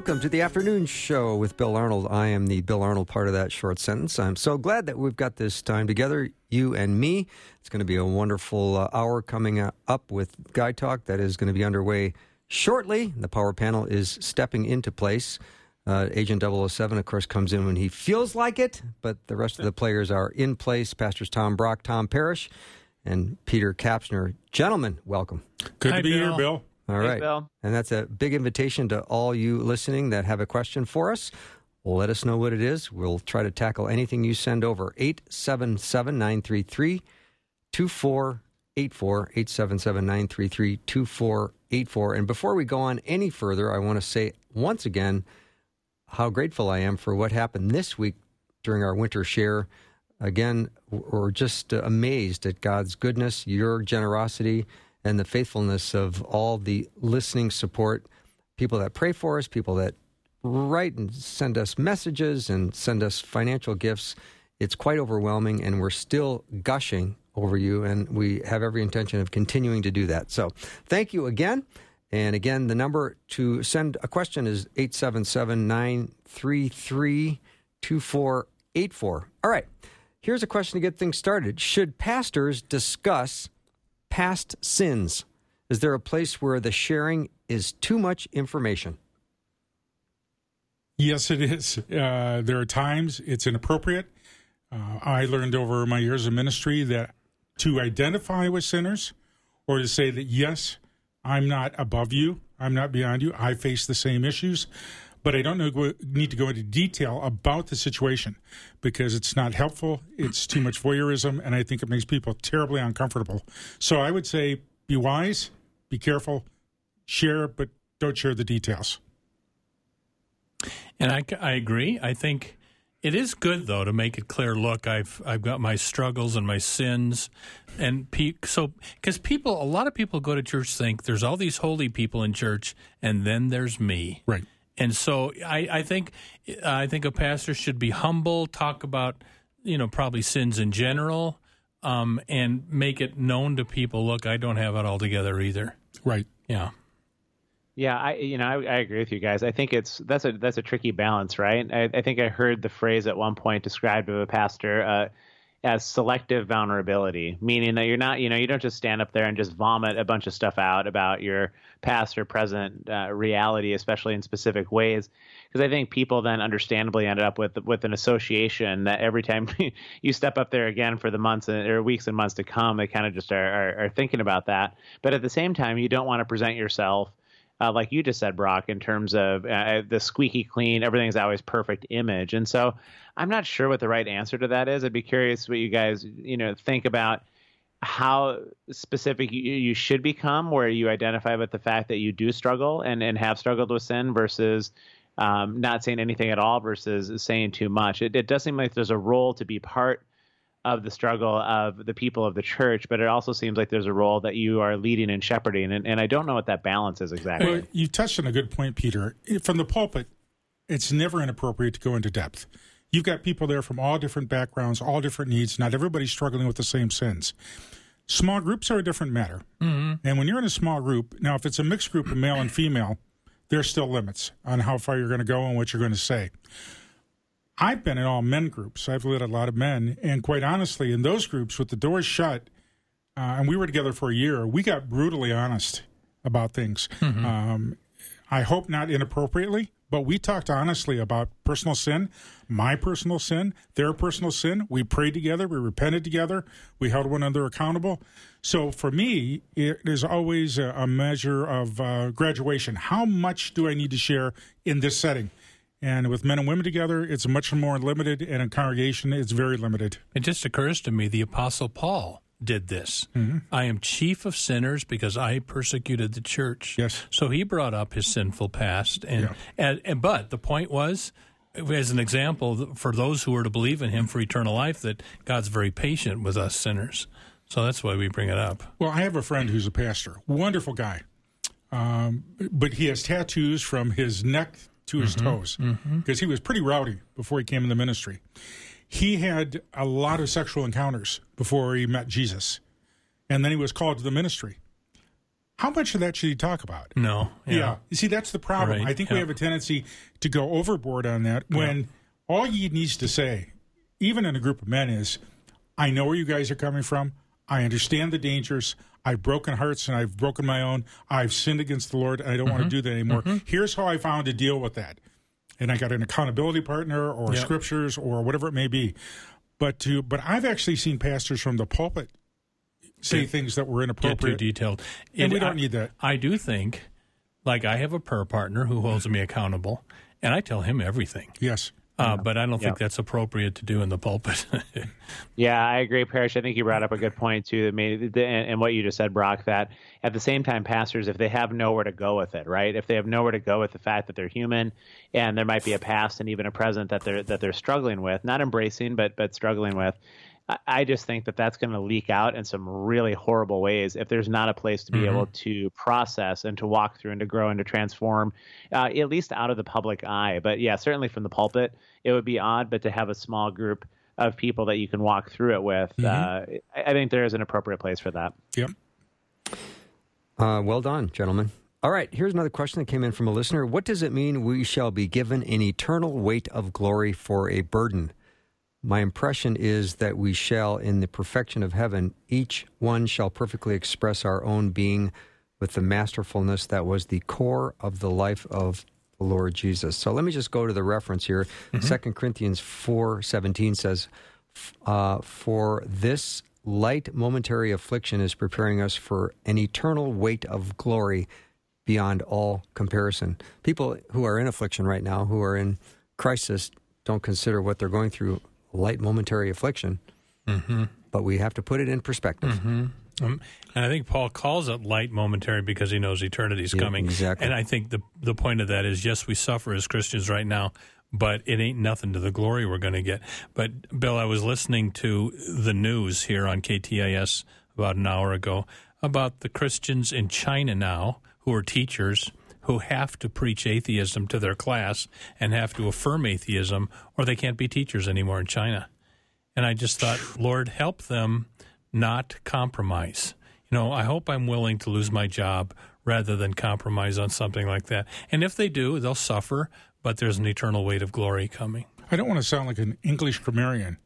Welcome to the afternoon show with Bill Arnold. I am the Bill Arnold part of that short sentence. I'm so glad that we've got this time together, you and me. It's going to be a wonderful uh, hour coming up with Guy Talk that is going to be underway shortly. The power panel is stepping into place. Uh, Agent 007, of course, comes in when he feels like it, but the rest of the players are in place. Pastors Tom Brock, Tom Parrish, and Peter Kapsner. Gentlemen, welcome. Good Hi, to be Bill. here, Bill. All Hey, right. Bill. And that's a big invitation to all you listening that have a question for us. Let us know what it is. We'll try to tackle anything you send over. 877 933 2484. 877 933 2484. And before we go on any further, I want to say once again how grateful I am for what happened this week during our winter share. Again, we're just amazed at God's goodness, your generosity, and the faithfulness of all the listening support, people that pray for us, people that write and send us messages and send us financial gifts. It's quite overwhelming, and we're still gushing over you, and we have every intention of continuing to do that. So, thank you again. And again, the number to send a question is 877 933 2484. All right, here's a question to get things started Should pastors discuss past sins? Is there a place where the sharing is too much information? Yes, it is. Uh, there are times it's inappropriate. Uh, I learned over my years of ministry that to identify with sinners or to say that, yes, I'm not above you, I'm not beyond you, I face the same issues, but I don't know, need to go into detail about the situation because it's not helpful. It's too much voyeurism, and I think it makes people terribly uncomfortable. So I would say be wise, be careful, share, but don't share the details. And I, I agree. I think it is good though to make it clear. Look, I've I've got my struggles and my sins, and pe- so because people, a lot of people go to church think there's all these holy people in church, and then there's me. Right. And so I, I think I think a pastor should be humble, talk about you know probably sins in general, um, and make it known to people. Look, I don't have it all together either. Right. Yeah. Yeah, I you know I, I agree with you guys. I think it's that's a that's a tricky balance, right? I, I think I heard the phrase at one point described of a pastor uh, as selective vulnerability, meaning that you're not you know you don't just stand up there and just vomit a bunch of stuff out about your past or present uh, reality, especially in specific ways. Because I think people then understandably ended up with with an association that every time you step up there again for the months and, or weeks and months to come, they kind of just are, are, are thinking about that. But at the same time, you don't want to present yourself uh, like you just said, Brock, in terms of uh, the squeaky clean, everything's always perfect image. And so I'm not sure what the right answer to that is. I'd be curious what you guys, you know, think about how specific you, you should become, where you identify with the fact that you do struggle and, and have struggled with sin versus um, not saying anything at all versus saying too much. It, it does seem like there's a role to be part of the struggle of the people of the church, but it also seems like there's a role that you are leading and shepherding, and, and I don't know what that balance is exactly. Well, you touched on a good point, Peter. From the pulpit, it's never inappropriate to go into depth. You've got people there from all different backgrounds, all different needs. Not everybody's struggling with the same sins. Small groups are a different matter. Mm-hmm. And when you're in a small group, now if it's a mixed group of male and female, there's still limits on how far you're going to go and what you're going to say. I've been in all men groups. I've led a lot of men, and quite honestly, in those groups with the doors shut, uh, and we were together for a year, we got brutally honest about things. Mm-hmm. Um, I hope not inappropriately, but we talked honestly about personal sin, my personal sin, their personal sin. We prayed together, we repented together, we held one another accountable. So for me, it is always a, a measure of uh, graduation. How much do I need to share in this setting? And with men and women together, it's much more limited, and in congregation, it's very limited. It just occurs to me the Apostle Paul did this. I am chief of sinners because I persecuted the church. Yes. So he brought up his sinful past, and, Yeah. and, and but the point was, as an example for those who are to believe in him for eternal life, that God's very patient with us sinners. So that's why we bring it up. Well, I have a friend who's a pastor, wonderful guy, um, but he has tattoos from his neck to his mm-hmm. toes mm-hmm. because he was pretty rowdy before he came in the ministry. He had a lot of sexual encounters before he met Jesus, and then he was called to the ministry. How much of that should he talk about? No, Yeah. You see, that's the problem. Right, I think we have a tendency to go overboard on that when all he needs to say, even in a group of men, is I know where you guys are coming from. I understand the dangers. I've broken hearts and I've broken my own. I've sinned against the Lord and I don't want to Mm-hmm. do that anymore. Here's how I found to deal with that. And I got an accountability partner or Yeah. scriptures or whatever it may be. But to but I've actually seen pastors from the pulpit say Yeah. things that were get too inappropriate. detailed. And we don't I- need that. I do think, like I have a prayer partner who holds me accountable, and I tell him everything. Yes. Uh, but I don't think Yeah. that's appropriate to do in the pulpit. Yeah, I agree, Parrish. I think you brought up a good point too. And, and what you just said, Brock. That at the same time, pastors, if they have nowhere to go with it, right? If they have nowhere to go with the fact that they're human, and there might be a past and even a present that they're that they're struggling with, not embracing, but but struggling with. I- I just think that that's going to leak out in some really horrible ways if there's not a place to be able to process and to walk through and to grow and to transform, uh, at least out of the public eye. But yeah, certainly from the pulpit, it would be odd, but to have a small group of people that you can walk through it with, uh, I I think there is an appropriate place for that. Yep. Uh, well done, gentlemen. All right, here's another question that came in from a listener. What does it mean we shall be given an eternal weight of glory for a burden? My impression is that we shall, in the perfection of heaven, each one shall perfectly express our own being with the masterfulness that was the core of the life of the Lord Jesus. So let me just go to the reference here. 2 Corinthians four seventeen says, uh, "For this light momentary affliction is preparing us for an eternal weight of glory beyond all comparison." People who are in affliction right now, who are in crisis, don't consider what they're going through light momentary affliction. But we have to put it in perspective. Um, and I think Paul calls it light momentary because he knows eternity's Yeah, coming. exactly. And I think the the point of that is yes, we suffer as Christians right now, but it ain't nothing to the glory we're going to get. But Bill, I was listening to the news here on KTIS about an hour ago about the Christians in China now who are teachers who have to preach atheism to their class and have to affirm atheism or they can't be teachers anymore in China. And I just thought, Lord, help them not compromise. You know, I hope I'm willing to lose my job rather than compromise on something like that. And if they do, they'll suffer, but there's an eternal weight of glory coming. I don't want to sound like an English grammarian,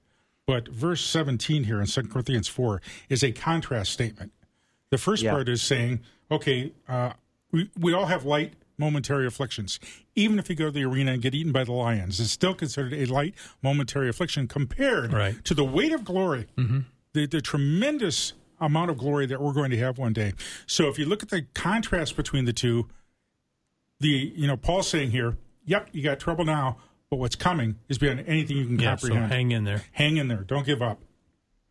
but verse 17 here in 2 Corinthians 4 is a contrast statement. The first Yeah. part is saying, okay, uh, we, we all have light momentary afflictions. Even if you go to the arena and get eaten by the lions, it's still considered a light momentary affliction compared Right. to the weight of glory, mm-hmm. the, the tremendous amount of glory that we're going to have one day. So if you look at the contrast between the two, the you know Paul's saying here, yep, you got trouble now, but what's coming is beyond anything you can Yeah, so comprehend. hang in there. hang in there, don't give up.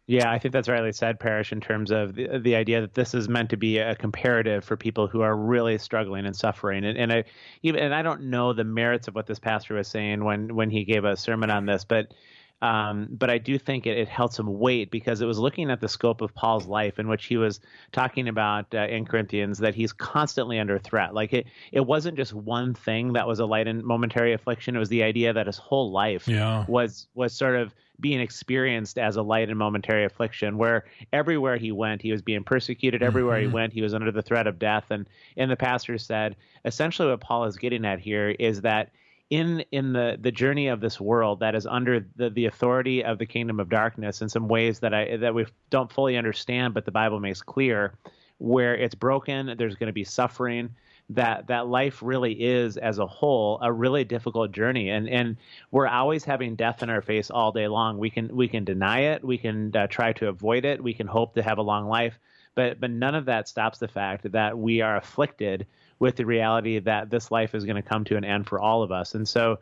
Yeah, I think that's rightly said, Parrish, in terms of the, the idea that this is meant to be a comparative for people who are really struggling and suffering. And, and I even and I don't know the merits of what this pastor was saying when when he gave a sermon on this, but um, but I do think it, it held some weight because it was looking at the scope of Paul's life, in which he was talking about uh, in Corinthians that he's constantly under threat. Like it, it wasn't just one thing that was a light and momentary affliction. It was the idea that his whole life Yeah. was was sort of being experienced as a light and momentary affliction where everywhere he went he was being persecuted. Everywhere he mm-hmm. went he was under the threat of death. And and the pastor said essentially what paul is getting at here is that in in the the journey of this world that is under the the authority of the kingdom of darkness in some ways that i that we don't fully understand but the bible makes clear where it's broken there's going to be suffering that that life really is as a whole a really difficult journey. And and we're always having death in our face all day long. We can we can deny it. We can uh, try to avoid it. We can hope to have a long life. But but none of that stops the fact that we are afflicted with the reality that this life is going to come to an end for all of us. And so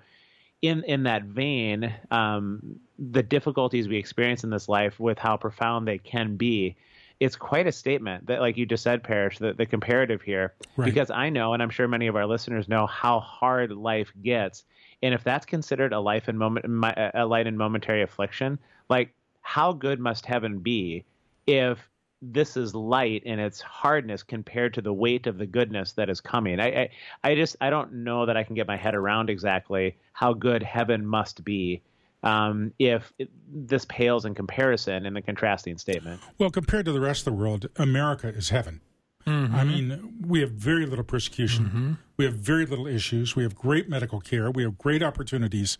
in in that vein, um, the difficulties we experience in this life, with how profound they can be, it's quite a statement that, like you just said, Parrish, the, the comparative here, Right. because I know, and I'm sure many of our listeners know how hard life gets, and if that's considered a life and moment, a light and momentary affliction, like how good must heaven be if this is light in its hardness compared to the weight of the goodness that is coming. I, I, I just I don't know that I can get my head around exactly how good heaven must be um, if it, this pales in comparison in the contrasting statement. Well, compared to the rest of the world, America is heaven. I mean, we have very little persecution. We have very little issues. We have great medical care. We have great opportunities.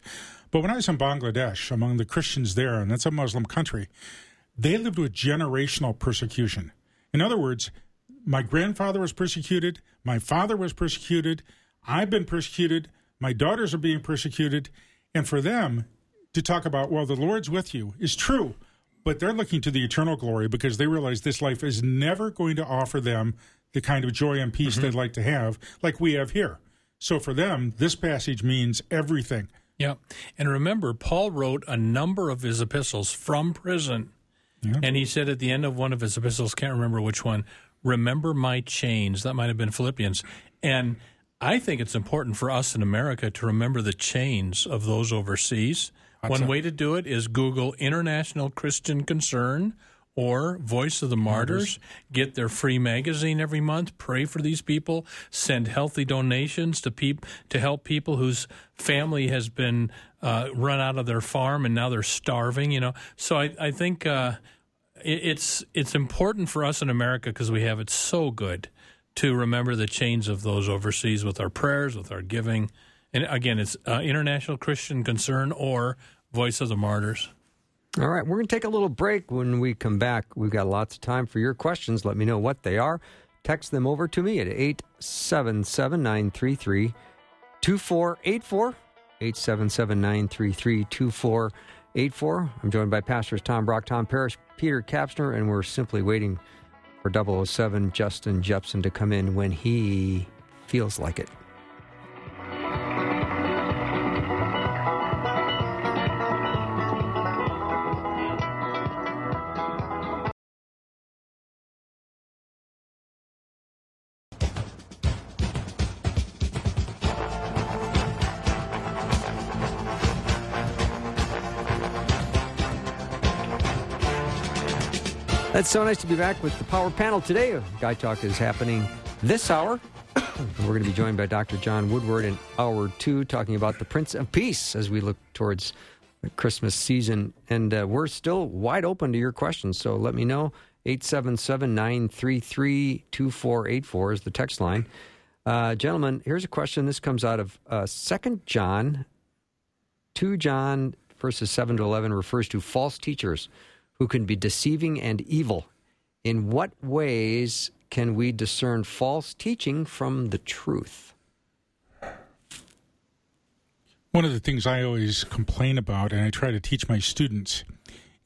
But when I was in Bangladesh, among the Christians there, and that's a Muslim country, they lived with generational persecution. In other words, my grandfather was persecuted, my father was persecuted, I've been persecuted, my daughters are being persecuted. And for them to talk about, well, the Lord's with you is true, but they're looking to the eternal glory because they realize this life is never going to offer them the kind of joy and peace mm-hmm. they'd like to have, like we have here. So for them, this passage means everything. Yeah. And remember, Paul wrote a number of his epistles from prison. And he said at the end of one of his epistles, can't remember which one, remember my chains. That might have been Philippians. And I think it's important for us in America to remember the chains of those overseas. One way to do it is Google International Christian Concern or Voice of the Martyrs. Get their free magazine every month. Pray for these people. Send healthy donations to peop- to help people whose family has been uh, run out of their farm and now they're starving. You know, so I, I think uh, it, it's it's important for us in America because we have it so good to remember the chains of those overseas with our prayers, with our giving. And again, it's uh, International Christian Concern or Voice of the Martyrs. All right, we're going to take a little break. When we come back, we've got lots of time for your questions. Let me know what they are. Text them over to me at 877 933 2484. 877 933 2484. I'm joined by Pastors Tom Brock, Tom Parrish, Peter Kapsner, and we're simply waiting for 007 Justin Jeppesen to come in when he feels like it. It's so nice to be back with the Power Panel today. Guy Talk is happening this hour. We're going to be joined by Dr. John Woodward in hour two, talking about the Prince of Peace as we look towards the Christmas season. And uh, we're still wide open to your questions, so let me know. 877 933 2484 is the text line. Uh, gentlemen, here's a question. This comes out of uh, 2 John 2 John verses 7 to 11 refers to false teachers who can be deceiving and evil. In what ways can we discern false teaching from the truth? One of the things I always complain about, and I try to teach my students,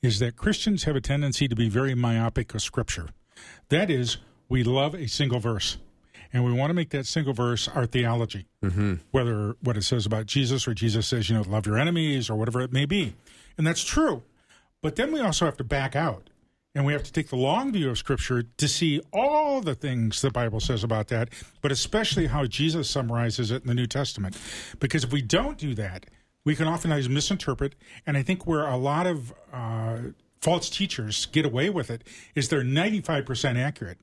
is that Christians have a tendency to be very myopic of Scripture. That is, we love a single verse, and we want to make that single verse our theology, mm-hmm. whether what it says about Jesus or Jesus says, you know, love your enemies or whatever it may be. And that's true. But then we also have to back out and we have to take the long view of Scripture to see all the things the Bible says about that, but especially how Jesus summarizes it in the New Testament. Because if we don't do that, we can oftentimes misinterpret. And I think where a lot of uh, false teachers get away with it is they're 95% accurate.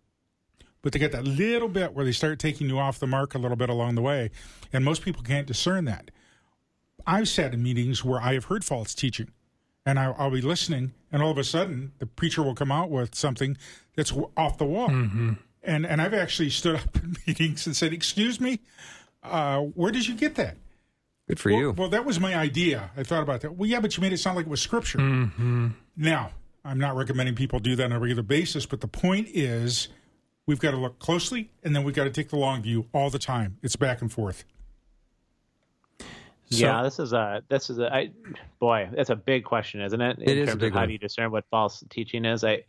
But they get that little bit where they start taking you off the mark a little bit along the way. And most people can't discern that. I've sat in meetings where I have heard false teaching and I, will be listening, and all of a sudden the preacher will come out with something that's off the wall. Mm-hmm. And and I've actually stood up in meetings and said, "Excuse me, uh, where did you get that?" Good for well, you. Well, that was my idea. I thought about that. Well, yeah, but you made it sound like it was scripture. Mm-hmm. Now, I'm not recommending people do that on a regular basis, but the point is, we've got to look closely, and then we've got to take the long view all the time. It's back and forth. So- yeah, this is a this is a I, boy, that's a big question, isn't it? In It is a terms big of how one. do you discern what false teaching is? I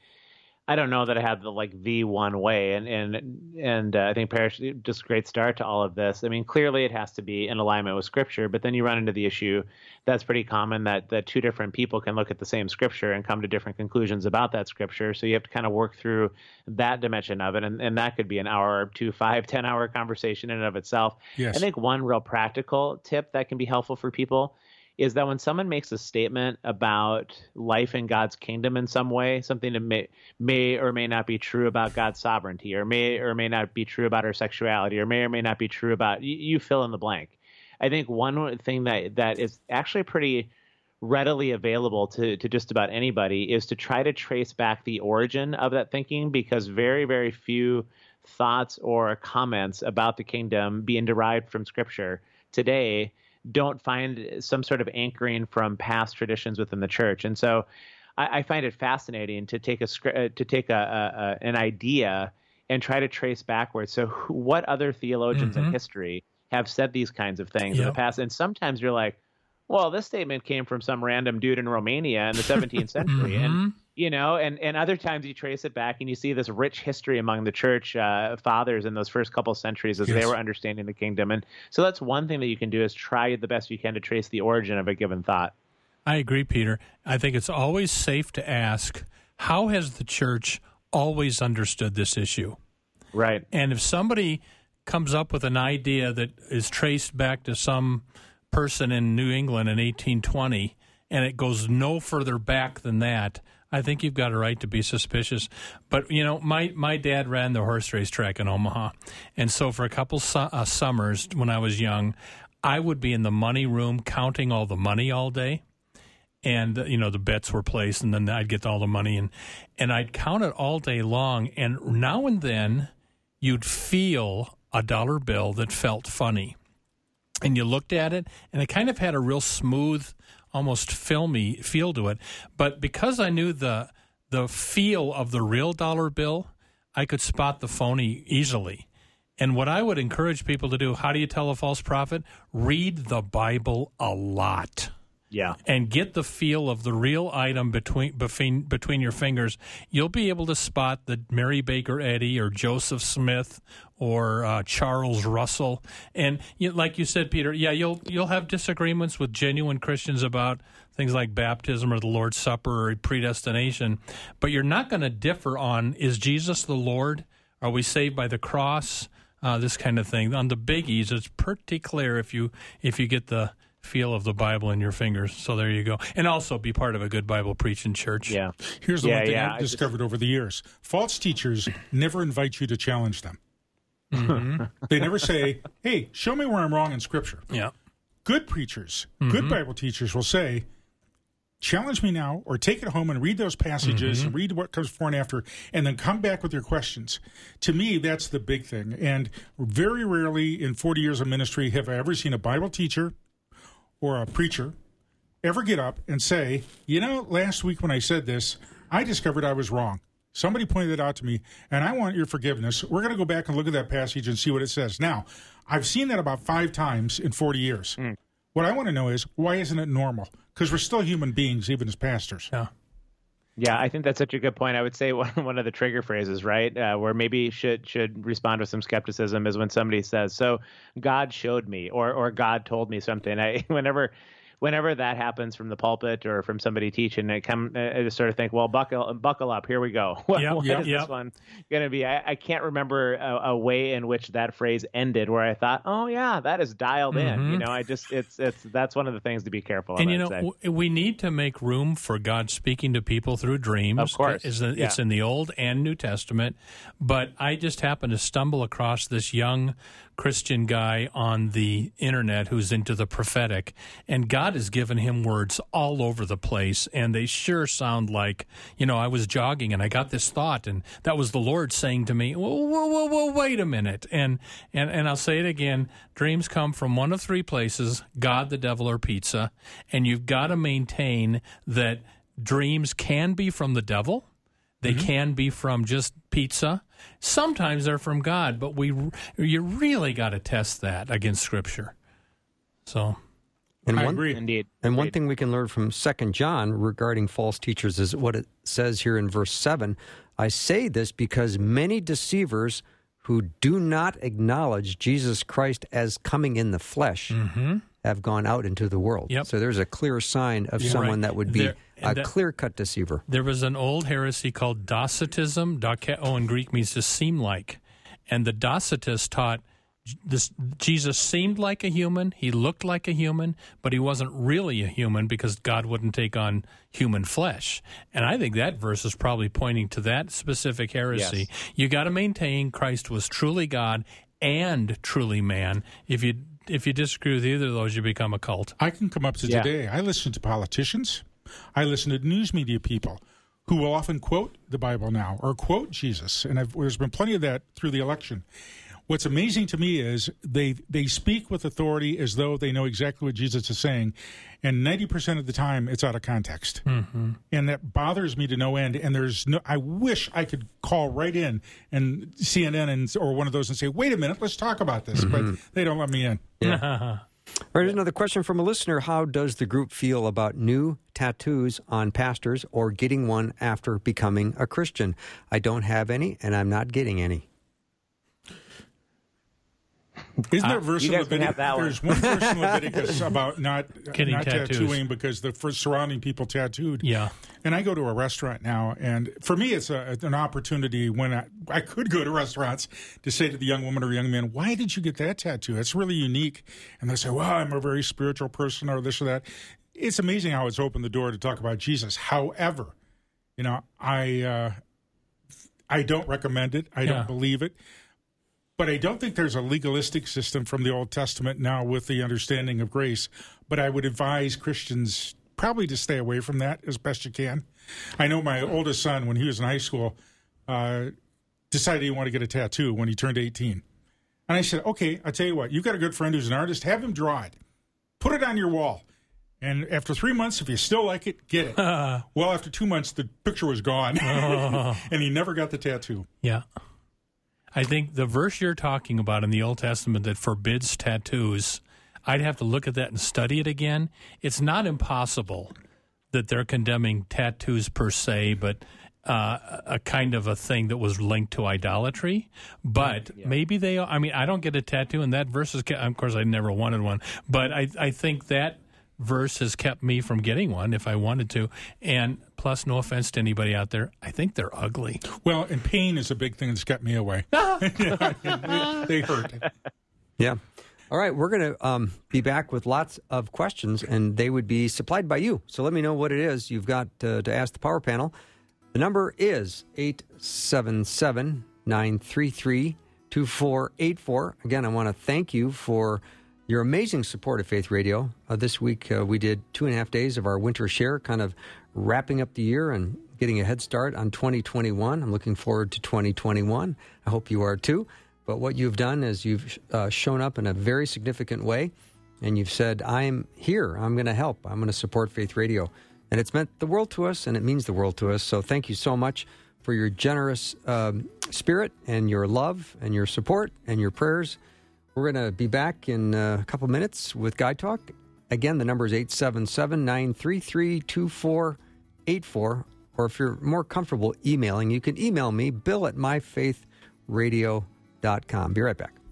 I don't know that I have the like the one way, and and and uh, I think Parrish just a great start to all of this. I mean, clearly it has to be in alignment with Scripture, but then you run into the issue that's pretty common that that two different people can look at the same Scripture and come to different conclusions about that Scripture. So you have to kind of work through that dimension of it, and and that could be an hour, two, five, ten hour conversation in and of itself. Yes. I think one real practical tip that can be helpful for people is that when someone makes a statement about life in God's kingdom in some way, something that may may or may not be true about God's sovereignty, or may or may not be true about our sexuality, or may or may not be true about you, you fill in the blank. I think one thing that that is actually pretty readily available to, to just about anybody is to try to trace back the origin of that thinking because very, very few thoughts or comments about the kingdom being derived from scripture today don't find some sort of anchoring from past traditions within the church. And so I, I find it fascinating to take a uh, to take a, a, a, an idea and try to trace backwards. So what other theologians Mhm. in history have said these kinds of things in the past? And sometimes you're like, well, this statement came from some random dude in Romania in the 17th century, and Mhm. You know, and and other times you trace it back and you see this rich history among the church uh, fathers in those first couple centuries as they were understanding the kingdom, and so that's one thing that you can do is try the best you can to trace the origin of a given thought. I agree, Peter. I think it's always safe to ask how has the church always understood this issue? Right. And if somebody comes up with an idea that is traced back to some person in New England in 1820 and it goes no further back than that, I think you've got a right to be suspicious. But, you know, my, my dad ran the horse race track in Omaha. And so for a couple su- uh, summers when I was young, I would be in the money room counting all the money all day and you know the bets were placed and then I'd get all the money and and I'd count it all day long and now and then you'd feel a dollar bill that felt funny and you looked at it and it kind of had a real smooth almost filmy feel to it. But because I knew the the feel of the real dollar bill I could spot the phony easily. And what I would encourage people to do how do you tell a false prophet? Read the bible a lot Yeah. and get the feel of the real item between between between your fingers, you'll be able to spot the Mary Baker Eddy or Joseph Smith or uh, Charles Russell. And you, like you said, Peter, yeah, you'll you'll have disagreements with genuine Christians about things like baptism or the Lord's Supper or predestination, but you're not going to differ on is Jesus the Lord? Are we saved by the cross? Uh, this kind of thing. On the biggies, it's pretty clear if you if you get the feel of the Bible in your fingers. So there you go. And also be part of a good Bible preaching church. Yeah. Here's the Yeah, one thing yeah, I've I just- discovered over the years false teachers never invite you to challenge them. Mm-hmm. they never say, hey, show me where I'm wrong in Scripture. Yeah. Good preachers, Mm-hmm. good Bible teachers will say, challenge me now or take it home and read those passages Mm-hmm. and read what comes before and after and then come back with your questions to me that's the big thing and very rarely in 40 years of ministry have i ever seen a bible teacher or a preacher ever get up and say you know last week when i said this i discovered i was wrong somebody pointed it out to me and i want your forgiveness we're going to go back and look at that passage and see what it says now i've seen that about five times in 40 years hmm. what I want to know is why isn't it normal? Because we're still human beings, even as pastors. Yeah. Yeah, I think that's such a good point. I would say one, one of the trigger phrases, right, uh, where maybe should should respond with some skepticism is when somebody says, "So God showed me," or or God told me something. I whenever whenever that happens from the pulpit or from somebody teaching, I come I just sort of think, well, buckle buckle up, here we go. What, Yep, what yep, is yep. this one going to be? I, I can't remember a, a way in which that phrase ended where I thought, oh yeah, that is dialed in. You know, I just it's it's that's one of the things to be careful of. Mm-hmm. And you know, w- we need to make room for God speaking to people through dreams. Of course, It's, it's yeah. in the Old and New Testament. But I just happened to stumble across this young Christian guy on the internet who's into the prophetic, and God has given him words all over the place, and they sure sound like, you know, I was jogging and I got this thought, and that was the Lord saying to me, whoa, whoa, whoa, whoa wait a minute. And, and, and I'll say it again dreams come from one of three places God, the devil, or pizza, and you've got to maintain that dreams can be from the devil. They mm-hmm. can be from just pizza. Sometimes they're from God, but we you really got to test that against Scripture. So And I one, agree. Indeed. And one thing we can learn from Second John regarding false teachers is what it says here in verse seven. I say this because many deceivers who do not acknowledge Jesus Christ as coming in the flesh mm-hmm. have gone out into the world. Yep. So there's a clear sign of someone right. that would be There- a that- clear cut deceiver. There was an old heresy called Docetism. Dokeo oh, in Greek means to seem like. And the Docetists taught this Jesus seemed like a human, he looked like a human, but he wasn't really a human because God wouldn't take on human flesh. And I think that verse is probably pointing to that specific heresy. You got to maintain Christ was truly God and truly man. If you if you disagree with either of those, you become a cult. I can come up to Yeah. today. I listen to politicians. I listen to news media people who will often quote the Bible now or quote Jesus. And I've, there's been plenty of that through the election. What's amazing to me is they they speak with authority as though they know exactly what Jesus is saying, and ninety percent of the time it's out of context, mm-hmm. and that bothers me to no end. And there's no, I wish I could call right in and CNN and or one of those and say, "Wait a minute, let's talk about this," but they don't let me in. All right, here's another question from a listener. How does the group feel about new tattoos on pastors or getting one after becoming a Christian? I don't have any, and I'm not getting any. Isn't there a verse you in Leviticus? have that one. There's one verse in Leviticus about not Getting not tattoos. tattooing because the for surrounding people tattooed. Yeah. And I go to a restaurant now, and for me, it's a, an opportunity when I, I could go to restaurants to say to the young woman or young man, "Why did you get that tattoo? It's really unique." And they say, "Well, I'm a very spiritual person," or this or that. It's amazing how it's opened the door to talk about Jesus. However, you know, I uh, I don't recommend it. I Yeah. don't believe it. But I don't think there's a legalistic system from the Old Testament now with the understanding of grace. But I would advise Christians probably to stay away from that as best you can. I know my oldest son, when he was in high school, uh, decided he wanted to get a tattoo when he turned 18. And I said, okay, I'll tell you what, you've got a good friend who's an artist, have him draw it, put it on your wall. And after three months, if you still like it, get it. well, after two months, the picture was gone, and he never got the tattoo. Yeah. I think the verse you're talking about in the Old Testament that forbids tattoos, I'd have to look at that and study it again. It's not impossible that they're condemning tattoos per se, but uh, a kind of a thing that was linked to idolatry. But maybe they, I mean, I don't get a tattoo, and that verse is, of course, I never wanted one, but I, I think that verse has kept me from getting one if I wanted to. And plus, no offense to anybody out there, I think they're ugly. Well, and pain is a big thing that's kept me away. they, they hurt. Yeah. All right, we're going to um, be back with lots of questions, and they would be supplied by you. So let me know what it is you've got uh, to ask the power panel. The number is 877 933 2484. Again, I want to thank you for your amazing support of Faith Radio. Uh, this week, uh, we did two and a half days of our winter share, kind of wrapping up the year and getting a head start on 2021. I'm looking forward to 2021. I hope you are too. But what you've done is you've uh, shown up in a very significant way, and you've said, I'm here. I'm going to help. I'm going to support Faith Radio. And it's meant the world to us, and it means the world to us. So thank you so much for your generous um, spirit and your love and your support and your prayers. We're going to be back in uh, a couple minutes with Guy Talk. Again, the number is 877 933 2484. Or if you're more comfortable emailing, you can email me, bill at myfaithradio.com. Be right back.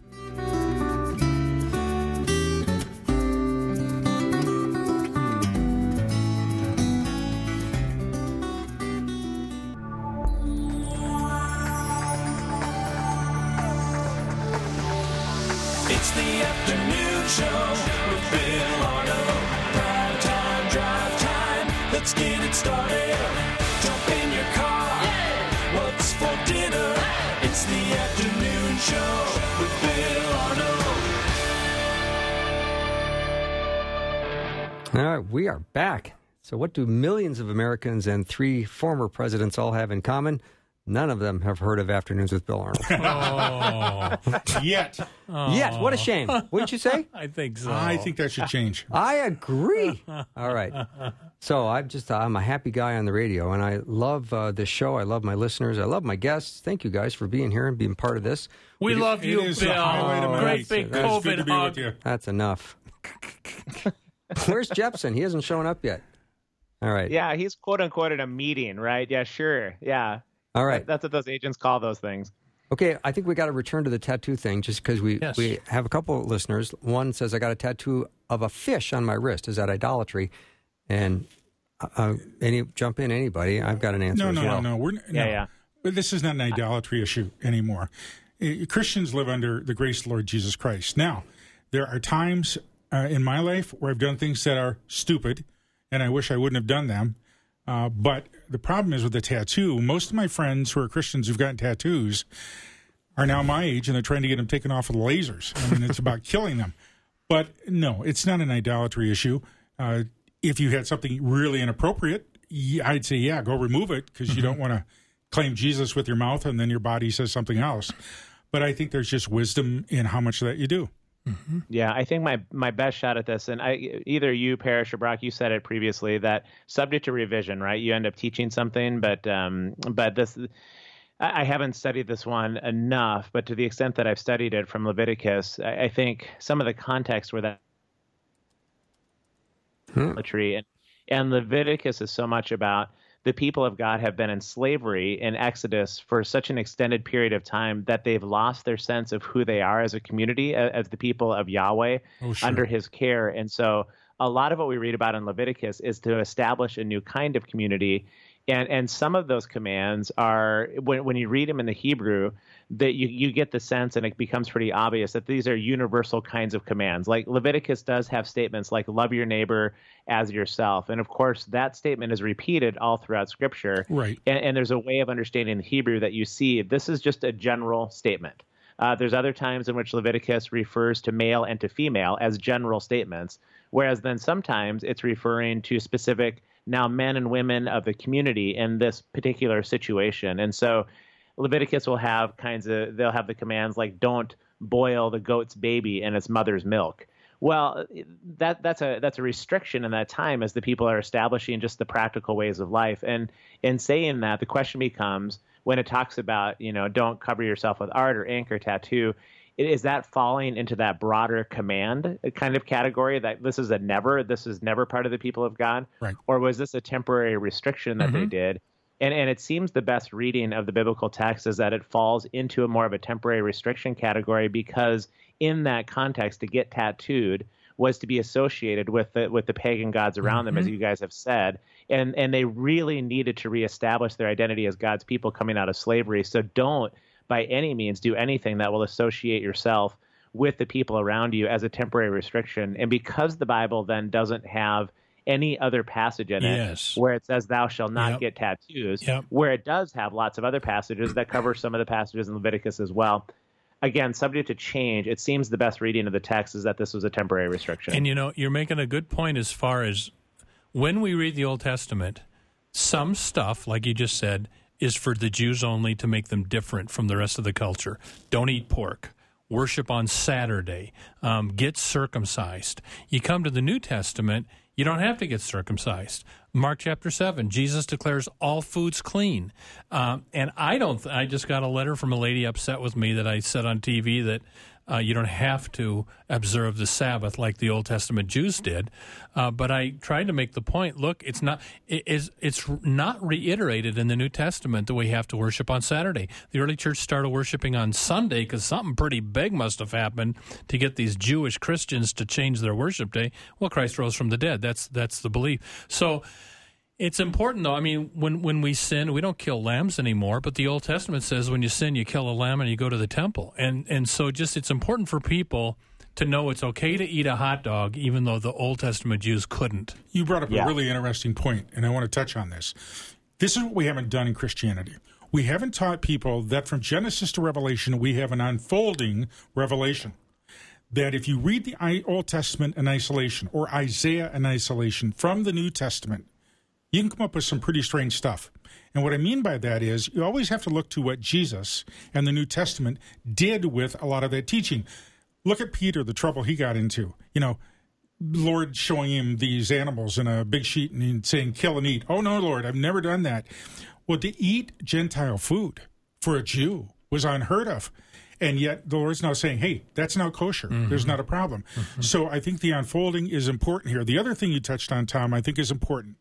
Right, we are back. So, what do millions of Americans and three former presidents all have in common? None of them have heard of Afternoons with Bill Arnold. Yet, Yet, what a shame. Wouldn't you say? I think so. I think that should change. I agree. All right. So I'm just I'm a happy guy on the radio, and I love uh, this show. I love my listeners. I love my guests. Thank you guys for being here and being part of this. we love It you, is the highlight of Bill. my Great week. big to COVID be hug. with you. That's enough. Where's Jeppesen? He hasn't shown up yet. All right. Yeah, he's quote unquote at a meeting, right? Yeah, sure. Yeah. All right. That's what those agents call those things. Okay, I think we got to return to the tattoo thing just because we, Yes. we have a couple of listeners. One says, I got a tattoo of a fish on my wrist. Is that idolatry? And uh, any jump in, anybody. I've got an answer No, as no, well. no, no. We're, no. Yeah, yeah. But this is not an idolatry issue anymore. Uh, Christians live under the grace of the Lord Jesus Christ. Now, there are times uh, in my life where I've done things that are stupid, and I wish I wouldn't have done them. Uh, but the problem is with the tattoo. Most of my friends who are Christians who've gotten tattoos are now my age, and they're trying to get them taken off with lasers. I mean, it's about killing them. But no, it's not an idolatry issue. Uh, if you had something really inappropriate, I'd say, yeah, go remove it because you don't want to claim Jesus with your mouth and then your body says something else. But I think there's just wisdom in how much of that you do. Yeah, I think my my best shot at this, and I either you, Parrish, or Brock, you said it previously that subject to revision, right? You end up teaching something, but um, but this. I haven't studied this one enough, but to the extent that I've studied it from Leviticus, I, I think some of the context where that idolatry and and Leviticus is so much about the people of God have been in slavery in Exodus for such an extended period of time that they've lost their sense of who they are as a community, as the people of Yahweh Oh, sure. under his care. And so a lot of what we read about in Leviticus is to establish a new kind of community. And, and some of those commands are when, when you read them in the Hebrew, that you, you get the sense and it becomes pretty obvious that these are universal kinds of commands. Like Leviticus does have statements like love your neighbor as yourself. And of course, that statement is repeated all throughout Scripture. Right. And, and there's a way of understanding the Hebrew that you see this is just a general statement. Uh, there's other times in which Leviticus refers to male and to female as general statements, whereas then sometimes it's referring to specific now men and women of the community in this particular situation. And so Leviticus will have kinds of they'll have the commands like don't boil the goat's baby in its mother's milk. Well, that that's a that's a restriction in that time as the people are establishing just the practical ways of life. And in saying that, the question becomes when it talks about you know don't cover yourself with art or ink or tattoo. Is that falling into that broader command kind of category that this is a never, this is never part of the people of God? Right. Or was this a temporary restriction that they mm-hmm. did? And, and it seems the best reading of the biblical text is that it falls into a more of a temporary restriction category because in that context, to get tattooed was to be associated with the with the pagan gods around them, as mm-hmm. you guys have said, and and they really needed to reestablish their identity as God's people coming out of slavery. So don't by any means do anything that will associate yourself with the people around you as a temporary restriction. And because the Bible then doesn't have any other passage in it Yes. where it says thou shalt not Yep. get tattoos, Yep. where it does have lots of other passages that cover some of the passages in Leviticus as well. Again, subject to change, it seems the best reading of the text is that this was a temporary restriction. And you know, you're making a good point as far as when we read the Old Testament, some stuff, like you just said, is for the Jews only to make them different from the rest of the culture. Don't eat pork. Worship on Saturday. Um, get circumcised. You come to the New Testament, you don't have to get circumcised. Mark chapter 7, Jesus declares all foods clean. Um, and I don't, I just got a letter from a lady upset with me that I said on TV that uh, you don't have to observe the Sabbath like the Old Testament Jews did. Uh, but I tried to make the point: look, it's not it is it's not reiterated in the New Testament that we have to worship on Saturday. The early church started worshiping on Sunday because something pretty big must have happened to get these Jewish Christians to change their worship day. Well, Christ rose from the dead. That's that's the belief. So. It's important, though. I mean, when, when we sin, we don't kill lambs anymore. But the Old Testament says when you sin, you kill a lamb and you go to the temple. And and so, just it's important for people to know it's okay to eat a hot dog, even though the Old Testament Jews couldn't. You brought up Yeah. a really interesting point, and I want to touch on this. This is what we haven't done in Christianity. We haven't taught people that from Genesis to Revelation, we have an unfolding revelation. That if you read the Old Testament in isolation or Isaiah in isolation from the New Testament, you can come up with some pretty strange stuff. And what I mean by that is you always have to look to what Jesus and the New Testament did with a lot of that teaching. Look at Peter, the trouble he got into. You know, Lord showing him these animals in a big sheet and saying, kill and eat. Oh, no, Lord, I've never done that. Well, to eat Gentile food for a Jew was unheard of. And yet the Lord's now saying, hey, that's now kosher. Mm-hmm. There's not a problem. Mm-hmm. So I think the unfolding is important here. The other thing you touched on, Tom, I think is important.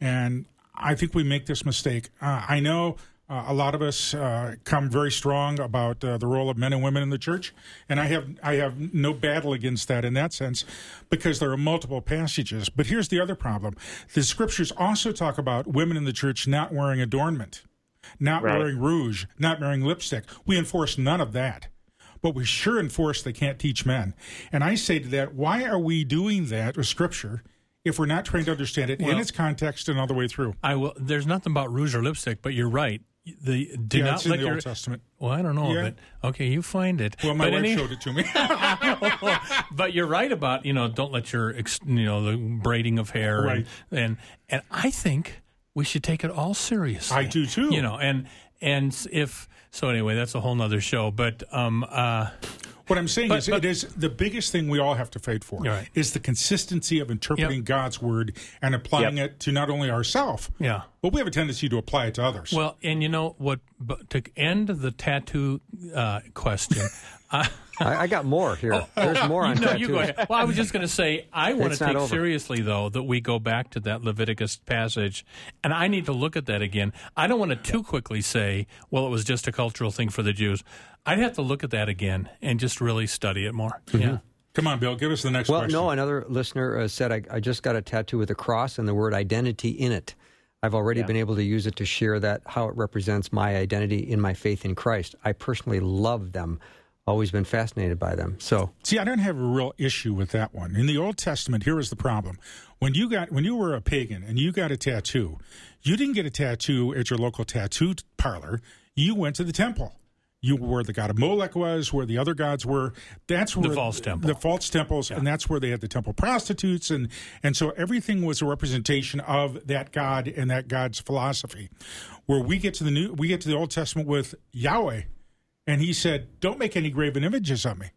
And I think we make this mistake. Uh, I know Uh, a lot of us uh, come very strong about uh, the role of men and women in the church, and I have I have no battle against that in that sense, because there are multiple passages. But here's the other problem: the scriptures also talk about women in the church not wearing adornment, not Right. wearing rouge, not wearing lipstick. We enforce none of that. But we sure enforce they can't teach men. And I say to that, why are we doing that with Scripture if we're not trained to understand it in its context and all the way through? I will. There's nothing about rouge or lipstick, but you're right. The do yeah, not it's in let the your. Old Testament. Well, I don't know Yeah. of it. Okay, you find it. Well, my but wife any- showed it to me. but you're right about you know don't let your you know the braiding of hair Right. and, and and I think we should take it all seriously. I do, too. You know, and and if so anyway, that's a whole nother show. But um uh What I'm saying But- is, but- it is the biggest thing we all have to fight for right. is the consistency of interpreting Yep. God's word and applying it to not only ourselves, yeah. but we have a tendency to apply it to others. Well, and you know what? To end the tattoo uh, question, I, I, I got more here. There's more on Oh. no, tattoos. you go ahead. Well, I was just going to say I want to take seriously though that we go back to that Leviticus passage, and I need to look at that again. I don't want to too quickly say, well, it was just a cultural thing for the Jews. I'd have to look at that again and just really study it more. Yeah. Come on, Bill, give us the next Well, question. no, another listener uh, said, I, I just got a tattoo with a cross and the word identity in it. I've already been able to use it to share that, how it represents my identity in my faith in Christ. I personally love them, always been fascinated by them. So, See, I don't have a real issue with that one. In the Old Testament, here was the problem: when you got when you were a pagan and you got a tattoo, you didn't get a tattoo at your local tattoo parlor. You went to the temple. You where the god of Molech was, where the other gods were. That's where the false temple. the false temples, and that's where they had the temple prostitutes, and and so everything was a representation of that god and that god's philosophy. Where we get to the new, we get to the Old Testament with Yahweh, and he said, "Don't make any graven images of me."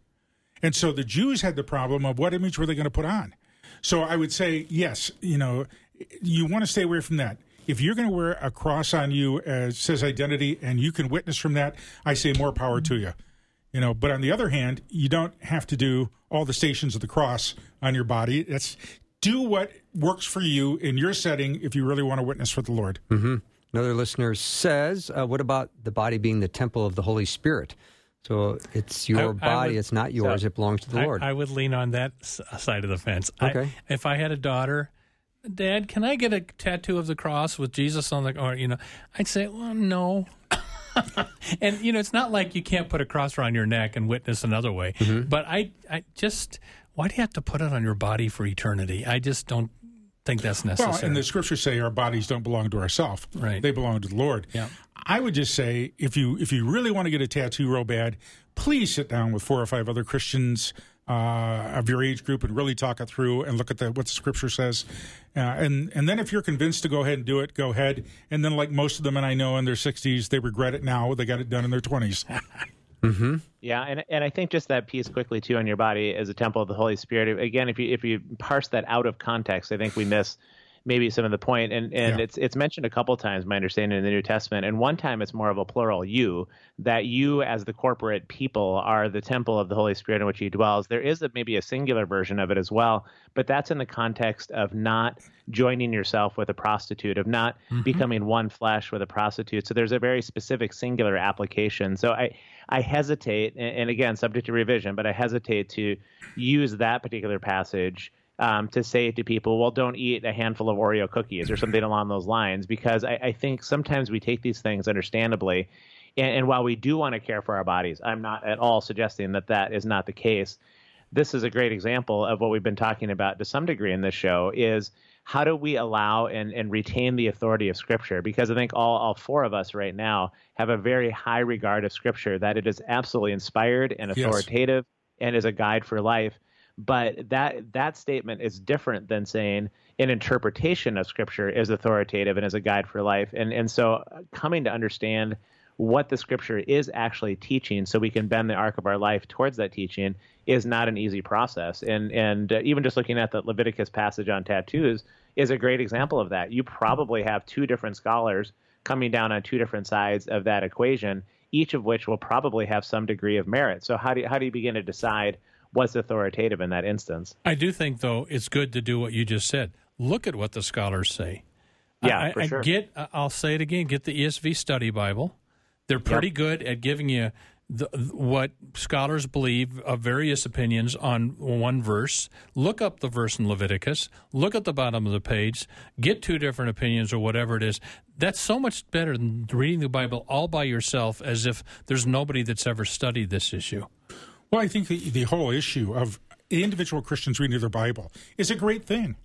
And so the Jews had the problem of what image were they going to put on. So I would say, yes, you know, you want to stay away from that. If you're going to wear a cross on you uh, as says identity and you can witness from that, I say more power to you. You know, but on the other hand, you don't have to do all the stations of the cross on your body. That's do what works for you in your setting if you really want to witness for the Lord. Mm-hmm. Another listener says, uh, What about the body being the temple of the Holy Spirit? So, it's your I- I body, would- it's not yours, it belongs to the I, Lord. I would lean on that side of the fence. I- Okay. if I had a daughter, Dad, can I get a tattoo of the cross with Jesus on the, or you know, I'd say, well, no. and you know, it's not like you can't put a cross around your neck and witness another way. Mm-hmm. But I, I just, why do you have to put it on your body for eternity? I just don't think that's necessary. Well, and the scriptures say our bodies don't belong to ourselves; Right. they belong to the Lord. Yeah. I would just say if you if you really want to get a tattoo real bad, please sit down with four or five other Christians uh, of your age group and really talk it through and look at the, what the scripture says. Uh, and and then if you're convinced to go ahead and do it, go ahead. And then like most of them, and I know in their 60s, they regret it now. They got it done in their 20s. Mm-hmm. Yeah, and and I think just that piece quickly too on your body as a temple of the Holy Spirit. Again, if you if you parse that out of context, I think we miss maybe some of the point. And and Yeah. it's it's mentioned a couple times, my understanding in the New Testament. And one time it's more of a plural you that you as the corporate people are the temple of the Holy Spirit in which He dwells. There is a, maybe a singular version of it as well, but that's in the context of not joining yourself with a prostitute, of not mm-hmm. becoming one flesh with a prostitute. So there's a very specific singular application. So I I hesitate, and again, subject to revision, but I hesitate to use that particular passage um, to say to people, well, don't eat a handful of Oreo cookies or something along those lines, because I, I think sometimes we take these things understandably. And, and while we do want to care for our bodies, I'm not at all suggesting that that is not the case. This is a great example of what we've been talking about to some degree in this show is how do we allow and, and retain the authority of Scripture? Because I think all, all four of us right now have a very high regard of Scripture, that it is absolutely inspired and Yes. authoritative and is a guide for life. But that that statement is different than saying an interpretation of Scripture is authoritative and is a guide for life. And and so uh, coming to understand what the Scripture is actually teaching, so we can bend the arc of our life towards that teaching, is not an easy process. And and uh, even just looking at the Leviticus passage on tattoos is a great example of that. You probably have two different scholars coming down on two different sides of that equation, each of which will probably have some degree of merit. So how do you, how do you begin to decide what's authoritative in that instance? I do think, though, it's good to do what you just said. Look at what the scholars say. Yeah, I, for I sure. get. I'll say it again. Get the ESV Study Bible. They're pretty good at giving you the, what scholars believe of various opinions on one verse. Look up the verse in Leviticus. Look at the bottom of the page. Get two different opinions or whatever it is. That's so much better than reading the Bible all by yourself, as if there's nobody that's ever studied this issue. Well, I think the, the whole issue of individual Christians reading their Bible is a great thing,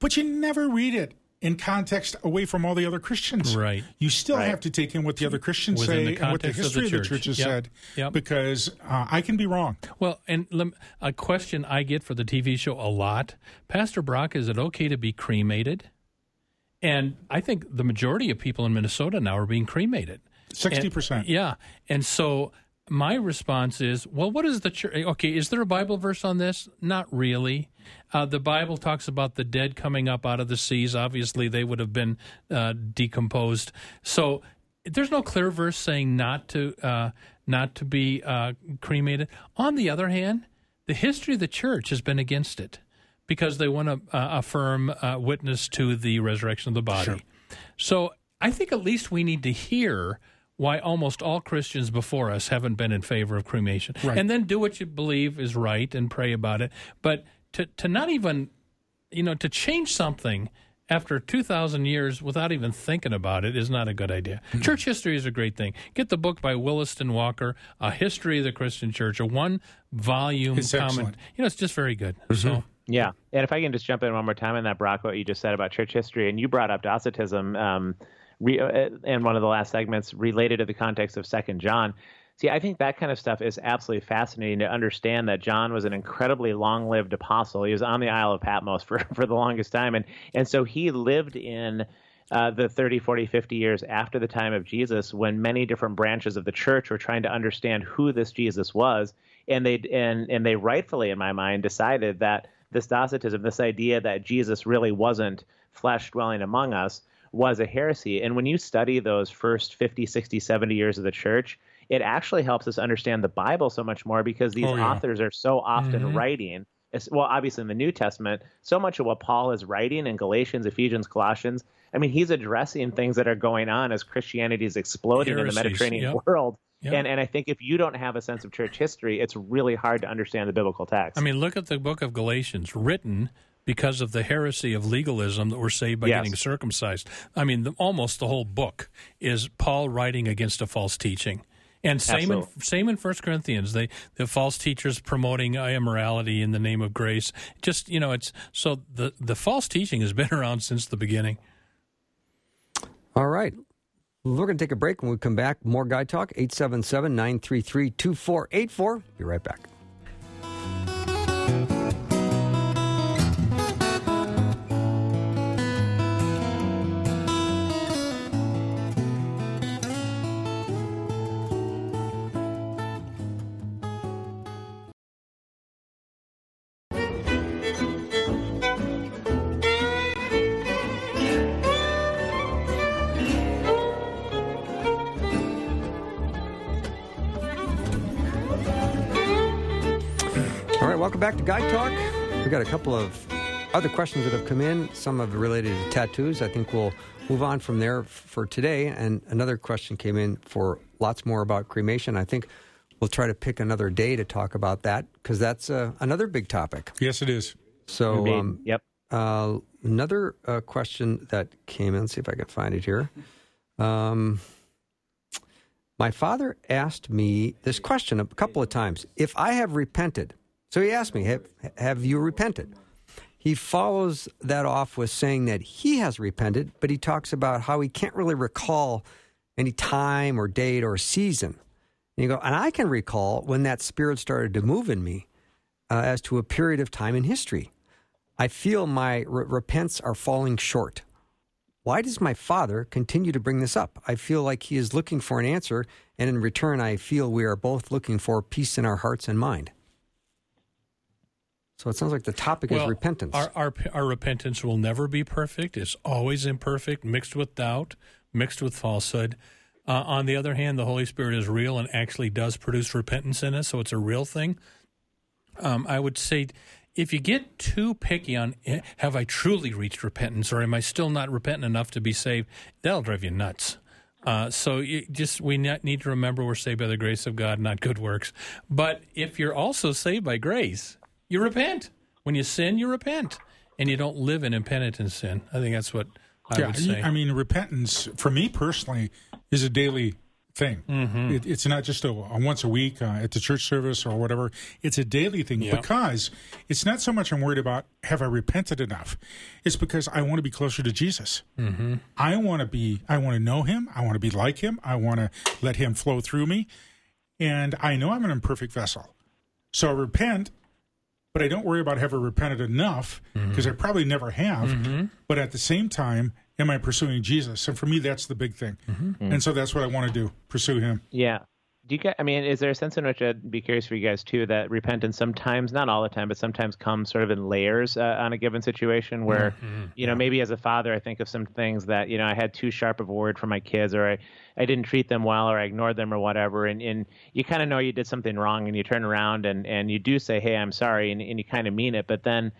but you never read it in context away from all the other Christians. Right. You still Right. have to take in what the other Christians Within say the and what the context of history the of the church. church has Yep. said, Yep. because uh, I can be wrong. Well, and lem- a question I get for the TV show a lot Pastor Brock, is it okay to be cremated? And I think the majority of people in Minnesota now are being cremated. Sixty And- percent. Yeah. And so my response is, well, what is the church? Okay, is there a Bible verse on this? Not really. Uh, the Bible talks about the dead coming up out of the seas. Obviously, they would have been uh, decomposed. So there's no clear verse saying not to uh, not to be uh, cremated. On the other hand, the history of the church has been against it because they want to uh, affirm uh, witness to the resurrection of the body. So I think at least we need to hear why almost all Christians before us haven't been in favor of cremation. Right. And then do what you believe is right and pray about it. But to, to not even, you know, to change something after 2,000 years without even thinking about it is not a good idea. Mm-hmm. Church history is a great thing. Get the book by Williston Walker, A History of the Christian Church, a one volume It's comment. excellent. You know, it's just very good. Mm-hmm. So. Yeah, and if I can just jump in one more time on that, Brock, what you just said about church history, and you brought up Docetism um, re- uh, in one of the last segments related to the context of Second John. See, I think that kind of stuff is absolutely fascinating to understand that John was an incredibly long-lived apostle. He was on the Isle of Patmos for, for the longest time, and and so he lived in uh, the 30, 40, 50 years after the time of Jesus, when many different branches of the church were trying to understand who this Jesus was, and they and and they rightfully, in my mind, decided that this Docetism, this idea that Jesus really wasn't flesh dwelling among us, was a heresy. And when you study those first 50, 60, 70 years of the church, it actually helps us understand the Bible so much more because these Oh, yeah. authors are so often mm-hmm. writing. Well, obviously in the New Testament, so much of what Paul is writing in Galatians, Ephesians, Colossians, I mean, he's addressing things that are going on as Christianity is exploding in the Mediterranean yep. world. Yep. And and I think if you don't have a sense of church history, it's really hard to understand the biblical text. I mean, look at the book of Galatians, written because of the heresy of legalism that we're saved by Yes. getting circumcised. I mean, the, almost the whole book is Paul writing against a false teaching. And same in, Absolutely. same in First Corinthians, they the false teachers promoting uh, immorality in the name of grace. Just you know, it's so the the false teaching has been around since the beginning. All right. We're going to take a break. When we come back, more Guy Talk, 877 933 2484. Be right back. Guy Talk. We got a couple of other questions that have come in. Some have related to tattoos. I think we'll move on from there for today. And another question came in for lots more about cremation. I think we'll try to pick another day to talk about that because that's uh, another big topic. Yes, it is. So, um, yep. uh, another uh, question that came in, see if I can find it here. Um, my father asked me this question a couple of times if I have repented. So he asked me, Have, have you repented? He follows that off with saying that he has repented, but he talks about how he can't really recall any time or date or season. And you go, and I can recall when that spirit started to move in me uh, as to a period of time in history. I feel my re- repents are falling short. Why does my father continue to bring this up? I feel like he is looking for an answer, and in return, I feel we are both looking for peace in our hearts and mind. So it sounds like the topic is repentance. Our, our our repentance will never be perfect. It's always imperfect, mixed with doubt, mixed with falsehood. Uh, on the other hand, the Holy Spirit is real and actually does produce repentance in us, so it's a real thing. Um, I would say, if you get too picky on eh, have I truly reached repentance or am I still not repentant enough to be saved, that'll drive you nuts. Uh, so you just we need to remember we're saved by the grace of God, not good works. But if you're also saved by grace, you repent. When you sin, you repent, and you don't live in impenitent sin. I think that's what I yeah, would say. I mean, repentance for me personally is a daily thing. Mm-hmm. It, it's not just a, a once a week uh, at the church service or whatever. It's a daily thing Yeah. because it's not so much I'm worried about have I repented enough. It's because I want to be closer to Jesus. Mm-hmm. I want to be. I want to know Him. I want to be like Him. I want to let Him flow through me. And I know I'm an imperfect vessel, so I repent. But I don't worry about have I repented enough because I probably never have. Mm-hmm. But at the same time, am I pursuing Jesus? And for me, that's the big thing. Mm-hmm. And so that's what I want to do: pursue Him. Yeah. Do you get? I mean, is there a sense in which I'd be curious for you guys too that repentance sometimes, not all the time, but sometimes comes sort of in layers uh, on a given situation where, you know, maybe as a father, I think of some things that you know I had too sharp of a word for my kids, or I, I didn't treat them well, or I ignored them, or whatever, and and you kind of know you did something wrong, and you turn around and and you do say, hey, I'm sorry, and and you kind of mean it, but then.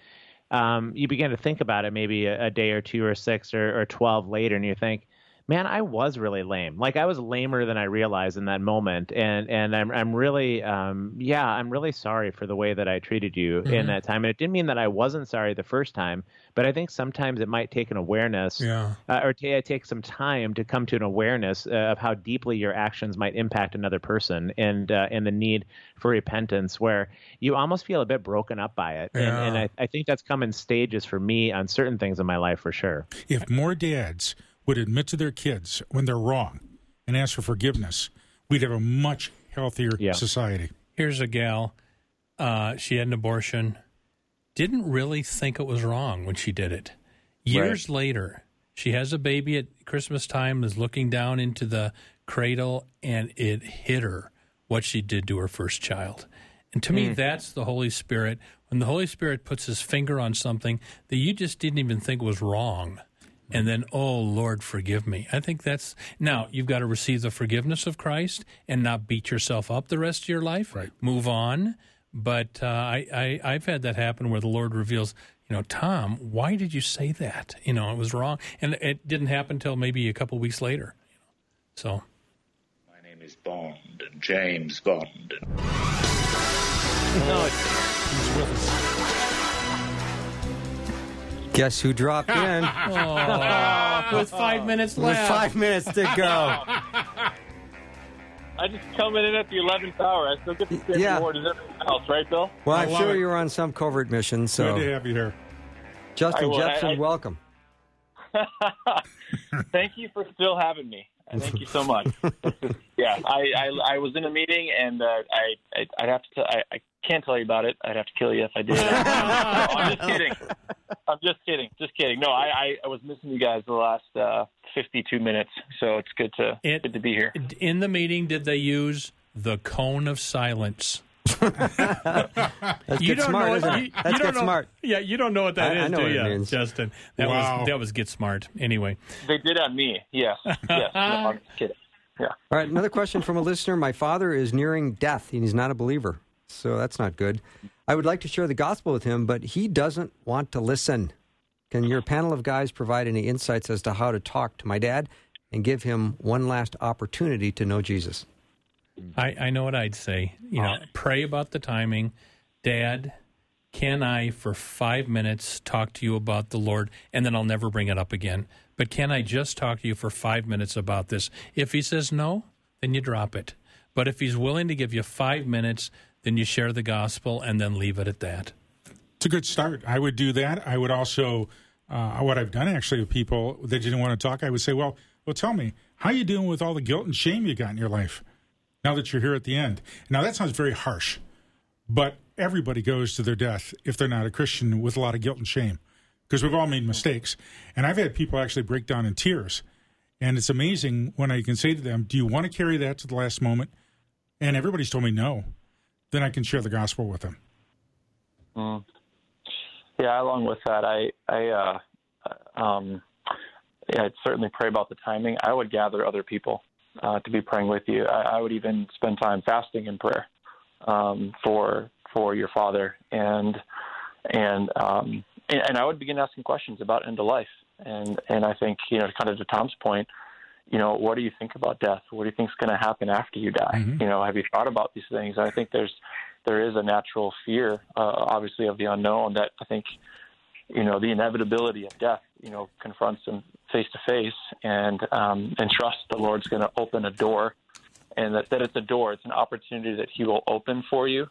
Um, you begin to think about it maybe a, a day or two or six or, or 12 later, and you think, man, I was really lame. Like I was lamer than I realized in that moment, and and I'm I'm really um yeah I'm really sorry for the way that I treated you in that time. And it didn't mean that I wasn't sorry the first time, but I think sometimes it might take an awareness, Yeah. uh, or ta take some time to come to an awareness uh, of how deeply your actions might impact another person, and uh, and the need for repentance, where you almost feel a bit broken up by it. And, and I, I think that's come in stages for me on certain things in my life for sure. If more dads would admit to their kids when they're wrong and ask for forgiveness, we'd have a much healthier Yeah. society. Here's a gal. Uh, she had an abortion. Didn't really think it was wrong when she did it. Years later, she has a baby at Christmas time, is looking down into the cradle, and it hit her what she did to her first child. And to me, that's the Holy Spirit. When the Holy Spirit puts his finger on something that you just didn't even think was wrong, and then, oh Lord, forgive me. I think that's now you've got to receive the forgiveness of Christ and not beat yourself up the rest of your life. Right. Move on. But uh, I, I, I've had that happen where the Lord reveals, you know, Tom, why did you say that? You know, it was wrong, and it didn't happen until maybe a couple weeks later. You know, so My name is Bond, James Bond. No, Guess who dropped in with five minutes left. with left, five minutes to go? I just coming in at the 11th hour. I still get the same Yeah. reward as everyone else, right, Bill? Well, I I'm sure it. you're on some covert mission. So Good to have you here. Justin I will. I- Jeppesen, I- welcome. Thank you for still having me. I Thank you so much. yeah, I, I I was in a meeting and uh, I, I I'd have to tell, I, I can't tell you about it. I'd have to kill you if I did. no, I'm just kidding. I'm just kidding. Just kidding. No, I, I, I was missing you guys the last uh, 52 minutes, so it's good to It- good to be here. in the meeting, did they use the cone of silence? That's you get don't smart, know isn't what, it? you, That's you don't get know, smart. Yeah, you don't know what that I- is, I know do what it you, means. Justin? That Wow. was that was get smart. Anyway, They did on me. Yes. Yes. No, I'm kidding. Yeah. All right, another question from a listener. My father is nearing death, and he's not a believer, so that's not good. I would like to share the gospel with him, but he doesn't want to listen. Can your panel of guys provide any insights as to how to talk to my dad and give him one last opportunity to know Jesus? I, I know what I'd say. You know, pray about the timing. Dad, can I, for five minutes, talk to you about the Lord, and then I'll never bring it up again? But can I just talk to you for five minutes about this? If he says no, then you drop it. But if he's willing to give you five minutes, then you share the gospel and then leave it at that. It's a good start. I would do that. I would also, uh, what I've done actually with people that didn't want to talk, I would say, well, well, tell me, how you doing with all the guilt and shame you got in your life now that you're here at the end? Now, that sounds very harsh, but everybody goes to their death if they're not a Christian with a lot of guilt and shame because we've all made mistakes. And I've had people actually break down in tears. And it's amazing when I can say to them, do you want to carry that to the last moment? And everybody's told me no. Then I can share the gospel with them. Yeah, along with that, I, I, uh, um, yeah, I'd certainly pray about the timing. I would gather other people uh, to be praying with you. I, I would even spend time fasting in prayer um, for for your father, and and um, and, and I would begin asking questions about end of life, and and I think you know, kind of to Tom's point, you know, what do you think about death? What do you think is going to happen after you die? Mhm. You know, have you thought about these things? And I think there's there is a natural fear, uh, obviously, of the unknown that I think you know the inevitability of death you know confronts them face to face and um and trust the lord's going to open a door and that, that it's a door. It's an opportunity that he will open for you.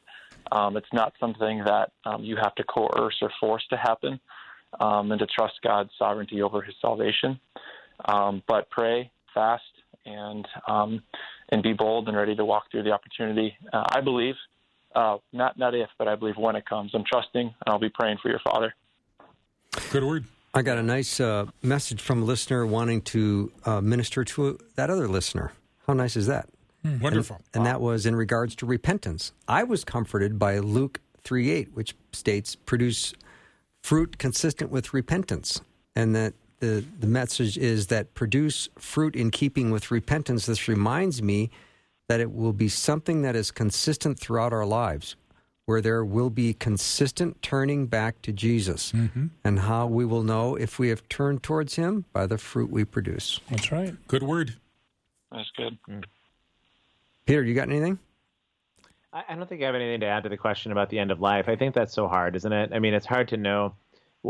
Um it's not something that um you have to coerce or force to happen um and to trust god's sovereignty over his salvation. Um but pray fast and um and be bold and ready to walk through the opportunity. Uh, i believe uh not not if but i believe when it comes. I'm trusting and i'll be praying for your father. Good word. I got a nice uh, message from a listener wanting to uh, minister to that other listener. How nice is that? Hmm, wonderful. And that was in regards to repentance. I was comforted by Luke 3 8, which states, produce fruit consistent with repentance. And that the, the message is that produce fruit in keeping with repentance. This reminds me that it will be something that is consistent throughout our lives, where there will be consistent turning back to Jesus. And how we will know if we have turned towards Him by the fruit we produce. That's right. Good word. that's good Peter, you got anything? I, I don't think I have anything to add to the question about the end of life. I think that's so hard, isn't it? I mean, it's hard to know.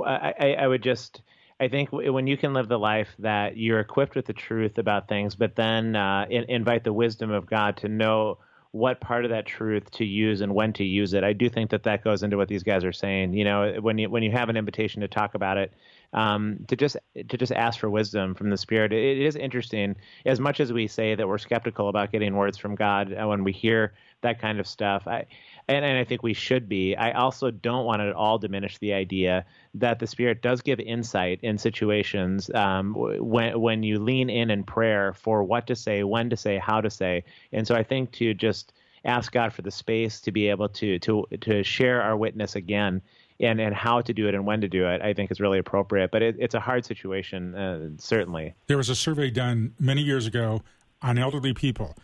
I, I, I would just, I think when you can live the life that you're equipped with the truth about things, but then uh, in, invite the wisdom of God to know what part of that truth to use and when to use it. I do think that that goes into what these guys are saying. You know, when you when you have an invitation to talk about it, um, to just to just ask for wisdom from the Spirit. It, it is interesting. As much as we say that we're skeptical about getting words from God, uh, when we hear that kind of stuff, I and, and I think we should be. I also don't want to at all diminish the idea that the Spirit does give insight in situations um, when when you lean in in prayer for what to say, when to say, how to say. And so I think to just ask God for the space to be able to to to share our witness again and and how to do it and when to do it, I think is really appropriate. But it, it's a hard situation, uh, certainly. There was a survey done many years ago on elderly people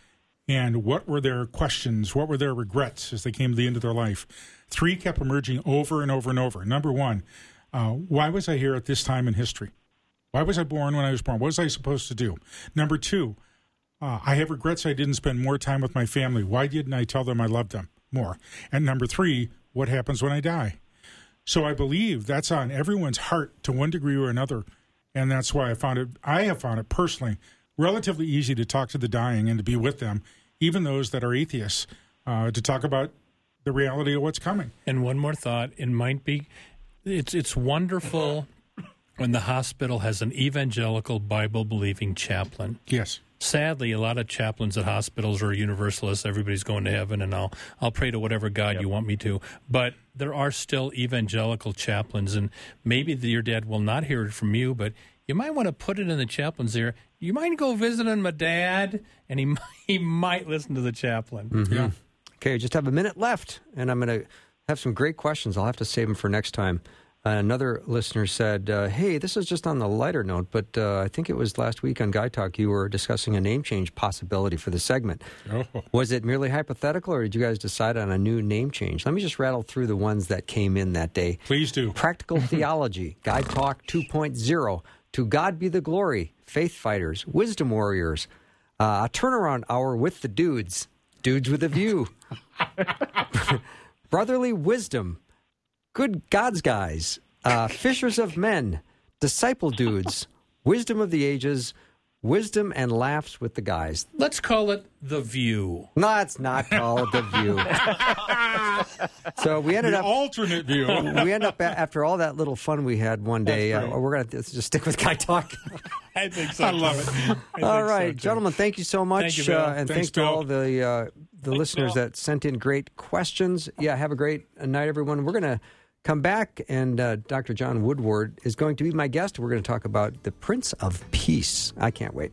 and what were their questions, what were their regrets as they came to the end of their life. Three kept emerging over and over and over. Number one, uh, why was I here at this time in history? Why was I born when I was born? What was I supposed to do? Number two, uh, I have regrets I didn't spend more time with my family. Why didn't I tell them I loved them more? And number three, what happens when I die? So I believe that's on everyone's heart to one degree or another, and that's why I found it. I have found it personally relatively easy to talk to the dying and to be with them, even those that are atheists, uh, to talk about the reality of what's coming. And one more thought: it might be, it's it's wonderful when the hospital has an evangelical Bible believing chaplain. Yes. Sadly, a lot of chaplains at hospitals are universalists. Everybody's going to heaven, and I'll I'll pray to whatever God you want me to. But there are still evangelical chaplains, and maybe the, your dad will not hear it from you, but you might want to put it in the chaplain's ear. You might go visiting my dad, and he might, he might listen to the chaplain. Yeah. Okay, just have a minute left, and I'm going to have some great questions. I'll have to save them for next time. Uh, another listener said, uh, "Hey, this is just on the lighter note, but uh, I think it was last week on Guy Talk you were discussing a name change possibility for the segment. Oh. Was it merely hypothetical, or did you guys decide on a new name change? Let me just rattle through the ones that came in that day. Please do. Practical Theology, Guy Talk 2.0, To God Be the Glory, Faith Fighters, Wisdom Warriors, uh, a turnaround hour with the dudes, dudes with a view, Brotherly Wisdom, Good God's Guys, uh, Fishers of Men, Disciple Dudes, Wisdom of the Ages, Wisdom and Laughs with the Guys. Let's call it the View. No, it's not called The View. so we ended The up alternate view. we end up a- after all that little fun we had one day. Uh, we're gonna just stick with guy talk. I think so. I love it. I all so, gentlemen, thank you so much, Thank you, Bill. uh, and Thanks, thanks to Bill. all the uh, the listeners that sent in great questions. Yeah, have a great night, everyone. We're gonna come back, and uh, Dr. John Woodward is going to be my guest. We're going to talk about the Prince of Peace. I can't wait.